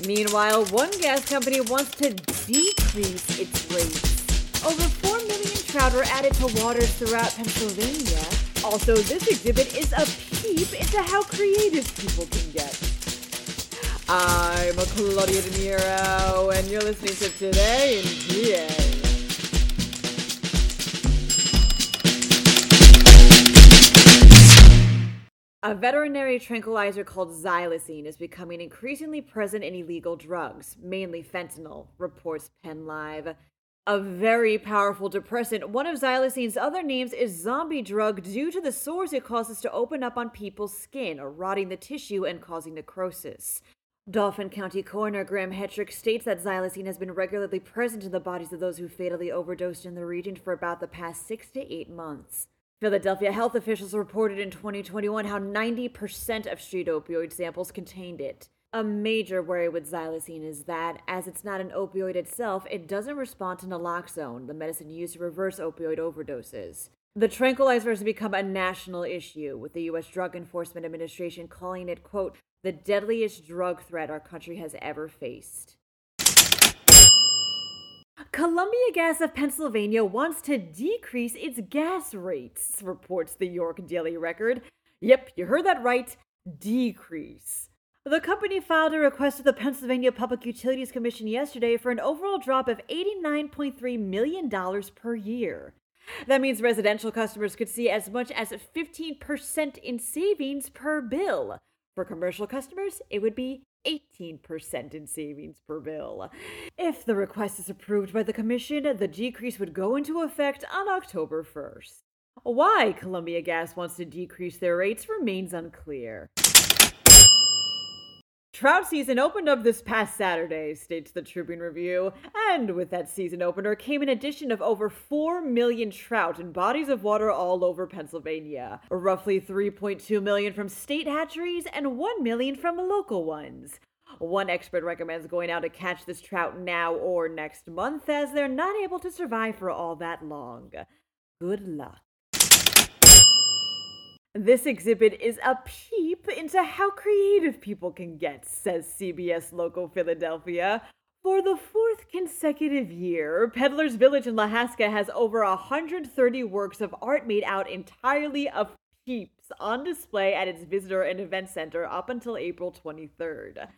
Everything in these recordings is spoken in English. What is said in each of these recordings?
Meanwhile, one gas company wants to decrease its rates. Over 4 million trout are added to waters throughout Pennsylvania. Also, this exhibit is a peep into how creative people can get. I'm Claudia De Niro, and you're listening to Today in PA. A veterinary tranquilizer called xylazine is becoming increasingly present in illegal drugs, mainly fentanyl, reports PennLive. A very powerful depressant, one of xylazine's other names is zombie drug due to the sores it causes to open up on people's skin, rotting the tissue and causing necrosis. Dauphin County Coroner Graham Hetrick states that xylazine has been regularly present in the bodies of those who fatally overdosed in the region for about the past six to eight months. Philadelphia health officials reported in 2021 how 90% of street opioid samples contained it. A major worry with xylazine is that, as it's not an opioid itself, it doesn't respond to naloxone, the medicine used to reverse opioid overdoses. The tranquilizer has become a national issue, with the U.S. Drug Enforcement Administration calling it, quote, the deadliest drug threat our country has ever faced. Columbia Gas of Pennsylvania wants to decrease its gas rates, reports the York Daily Record. Yep, you heard that right. Decrease. The company filed a request to the Pennsylvania Public Utilities Commission yesterday for an overall drop of $89.3 million per year. That means residential customers could see as much as 15% in savings per bill. For commercial customers, it would be 18% in savings per bill. If the request is approved by the Commission, the decrease would go into effect on October 1st. Why Columbia Gas wants to decrease their rates remains unclear. Trout season opened up this past Saturday, states the Tribune Review, and with that season opener came an addition of over 4 million trout in bodies of water all over Pennsylvania. Roughly 3.2 million from state hatcheries and 1 million from local ones. One expert recommends going out to catch this trout now or next month as they're not able to survive for all that long. Good luck. This exhibit is a peep into how creative people can get, says CBS Local Philadelphia. For the fourth consecutive year, Peddler's Village in Lahaska has over 130 works of art made out entirely of peeps on display at its visitor and event center up until April 23rd.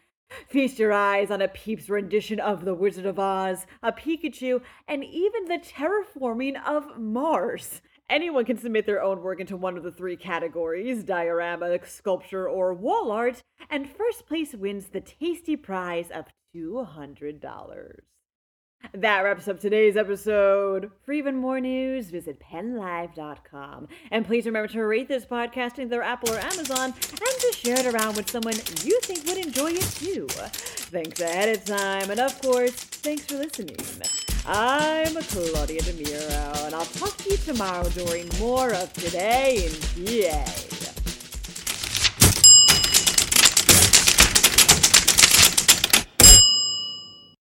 Feast your eyes on a Peeps rendition of The Wizard of Oz, a Pikachu, and even the terraforming of Mars. Anyone can submit their own work into one of the three categories diorama, sculpture, or wall art, and first place wins the tasty prize of $200. That wraps up today's episode. For even more news, visit pennlive.com. And please remember to rate this podcast in their Apple or Amazon and to share it around with someone you think would enjoy it too. Thanks ahead of time. And of course, thanks for listening. I'm Claudia De Niro, and I'll talk to you tomorrow during more of Today in PA.